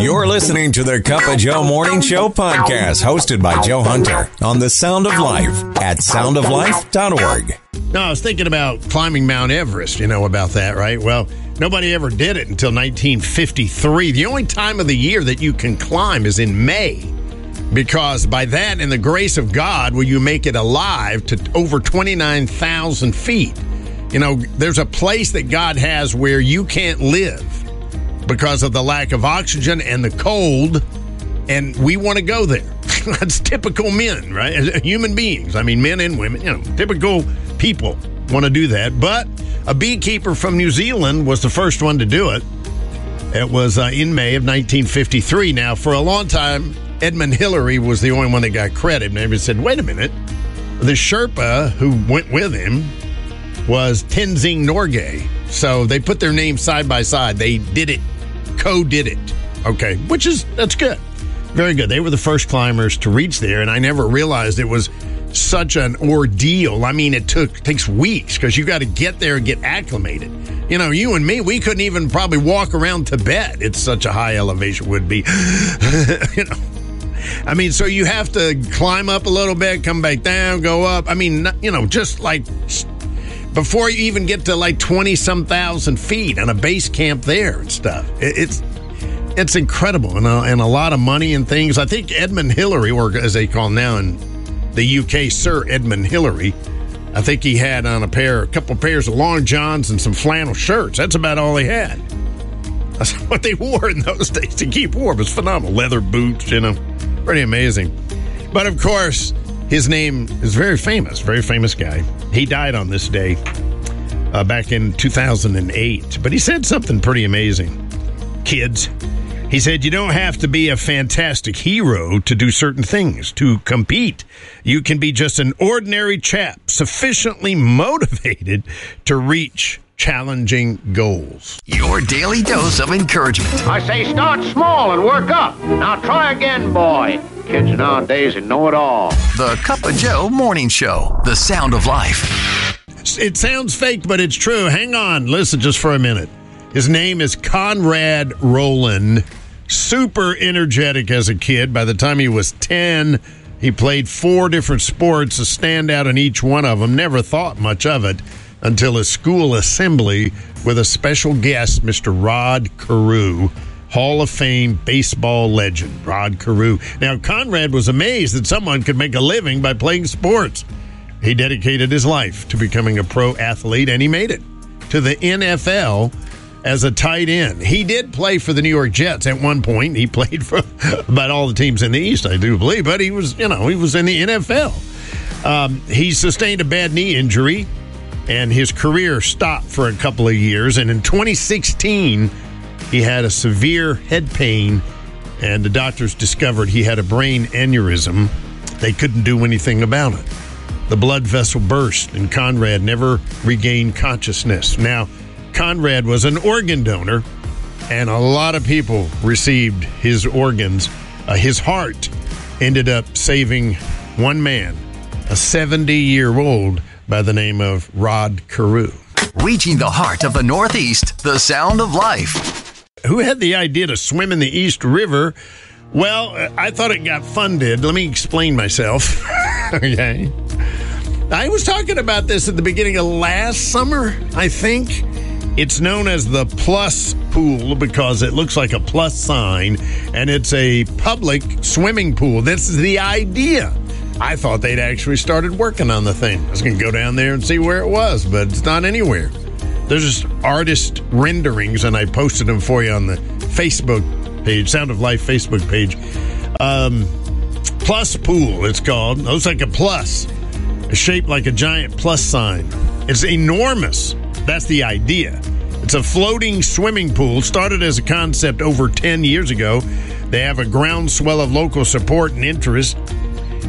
You're listening to the Cup of Joe Morning Show podcast, hosted by Joe Hunter on the Sound of Life at soundoflife.org. No, I was thinking about climbing Mount Everest. You know about that, right? Well, nobody ever did it until 1953. The only time of the year that you can climb is in May, because by that and the grace of God will you make it alive to over 29,000 feet. You know, there's a place that God has where you can't live because of the lack of oxygen and the cold, and we want to go there. That's typical men, right? Human beings. I mean, men and women, you know, typical people want to do that. But a beekeeper from New Zealand was the first one to do it. It was uh, in May of 1953. Now, for a long time, Edmund Hillary was the only one that got credit. And everybody said, wait a minute. The Sherpa who went with him was Tenzing Norgay. So they put their names side by side. They did it, co did it. Okay, which is, that's good. Very good. They were the first climbers to reach there, and I never realized it was such an ordeal. I mean, it took takes weeks because you got to get there and get acclimated. You know, you and me, we couldn't even probably walk around Tibet. It's such a high elevation would be. you know. I mean, so you have to climb up a little bit, come back down, go up. I mean, you know, just like before you even get to like 20 some thousand feet on a base camp there and stuff. It's it's incredible and a, and a lot of money and things. I think Edmund Hillary, or as they call now in the UK, Sir Edmund Hillary, I think he had on a pair, a couple pairs of long johns and some flannel shirts. That's about all he had. That's what they wore in those days to keep warm. It was phenomenal. Leather boots, you know, pretty amazing. But of course, his name is very famous, very famous guy. He died on this day uh, back in 2008. But he said something pretty amazing. Kids, he said, You don't have to be a fantastic hero to do certain things, to compete. You can be just an ordinary chap, sufficiently motivated to reach challenging goals. Your daily dose of encouragement. I say start small and work up. Now try again, boy. Kids nowadays and know it all. The Cup of Joe Morning Show, the sound of life. It sounds fake, but it's true. Hang on. Listen just for a minute. His name is Konrad Reuland. Super energetic as a kid. By the time he was 10, he played four different sports, a standout in each one of them. Never thought much of it until a school assembly with a special guest, Mr. Rod Carew. Hall of Fame baseball legend, Rod Carew. Now, Konrad was amazed that someone could make a living by playing sports. He dedicated his life to becoming a pro athlete, and he made it to the NFL as a tight end. He did play for the New York Jets at one point. He played for about all the teams in the East, I do believe, but he was, you know, he was in the NFL. Um, he sustained a bad knee injury, and his career stopped for a couple of years. And in 2016, he had a severe head pain, and the doctors discovered he had a brain aneurysm. They couldn't do anything about it. The blood vessel burst, and Konrad never regained consciousness. Now, Konrad was an organ donor, and a lot of people received his organs. Uh, his heart ended up saving one man, a 70 year old by the name of Rod Carew. Reaching the heart of the Northeast, the sound of life. Who had the idea to swim in the East River? Well, uh, I thought it got funded. Let me explain myself. okay. I was talking about this at the beginning of last summer, I think. It's known as the Plus Pool because it looks like a plus sign and it's a public swimming pool. This is the idea. I thought they'd actually started working on the thing. I was going to go down there and see where it was, but it's not anywhere. There's just artist renderings, and I posted them for you on the Facebook page, Sound of Life Facebook page. Um, plus Pool, it's called. It looks like a plus, shaped like a giant plus sign. It's enormous. That's the idea. It's a floating swimming pool, started as a concept over 10 years ago. They have a groundswell of local support and interest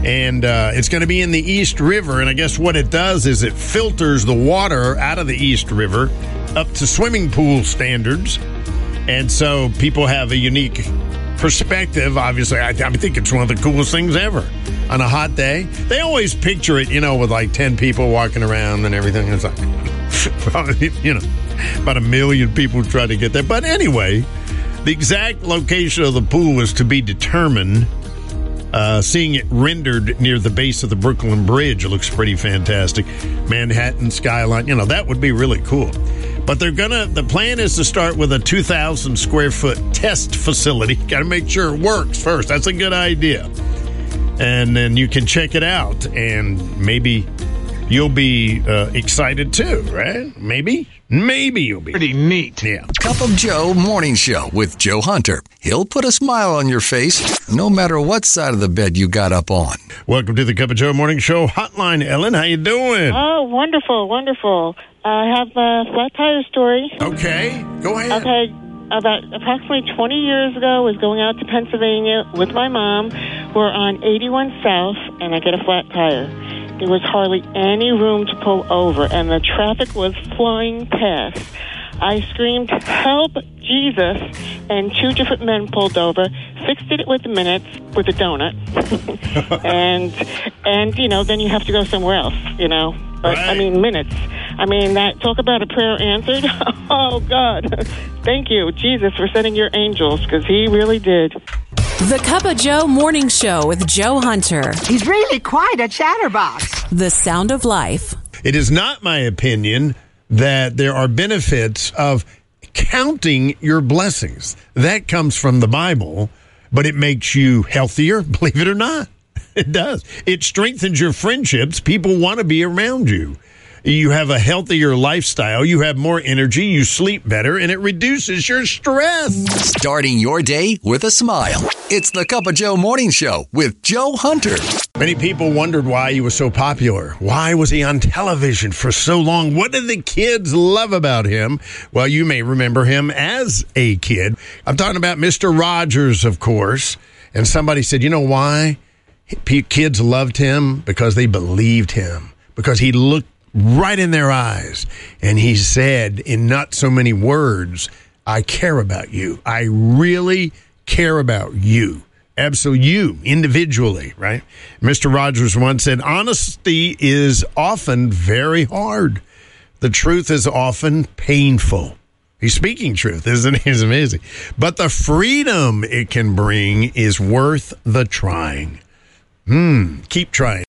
and uh, it's going to be in the East River. And I guess what it does is it filters the water out of the East River up to swimming pool standards, and so people have a unique perspective. Obviously, I, I think it's one of the coolest things ever. On a hot day, they always picture it, you know, with like ten people walking around and everything. It's like, you know, about a million people try to get there. But anyway, The exact location of the pool is to be determined. Uh, seeing it rendered near the base of the Brooklyn Bridge looks pretty fantastic. Manhattan skyline, you know, that would be really cool. But they're gonna. The plan is to start with a 2,000 square foot test facility. Got to make sure it works first. That's a good idea. And then you can check it out, and maybe you'll be uh, excited too, right? Maybe, maybe you'll be Pretty neat. Yeah. Cup of Joe Morning Show with Joe Hunter. He'll put a smile on your face no matter what side of the bed you got up on. Welcome to the Cup of Joe Morning Show Hotline. Ellen, how you doing? Oh, wonderful, wonderful. I have a flat tire story. Okay, go ahead. Okay, about approximately 20 years ago, I was going out to Pennsylvania with my mom. We're on 81 South, and I get a flat tire. There was hardly any room to pull over, and the traffic was flying past. I screamed, "Help, Jesus!" And two different men pulled over, fixed it with minutes with a donut, and and you know then you have to go somewhere else, you know. But I mean minutes. I mean that talk about a prayer answered. oh God, thank you Jesus for sending your angels because He really did. The Cup of Joe Morning Show with Joe Hunter. He's really quite a chatterbox. The Sound of Life. It is not my opinion that there are benefits of counting your blessings. That comes from the Bible, but it makes you healthier, believe it or not. It does. It strengthens your friendships. People want to be around you. You have a healthier lifestyle. You have more energy. You sleep better, and it reduces your stress. Starting your day with a smile. It's the Cup of Joe Morning Show with Joe Hunter. Many people wondered why he was so popular. Why was he on television for so long? What did the kids love about him? Well, you may remember him as a kid. I'm talking about Mr. Rogers, of course. And somebody said, you know why? P- Kids loved him because they believed him, because he looked right in their eyes. And he said, in not so many words, I care about you. I really care about you. Absolutely, you individually, right? Mr. Rogers once said, honesty is often very hard. The truth is often painful. He's speaking truth, isn't he? It's amazing. But the freedom it can bring is worth the trying. Hmm, keep trying.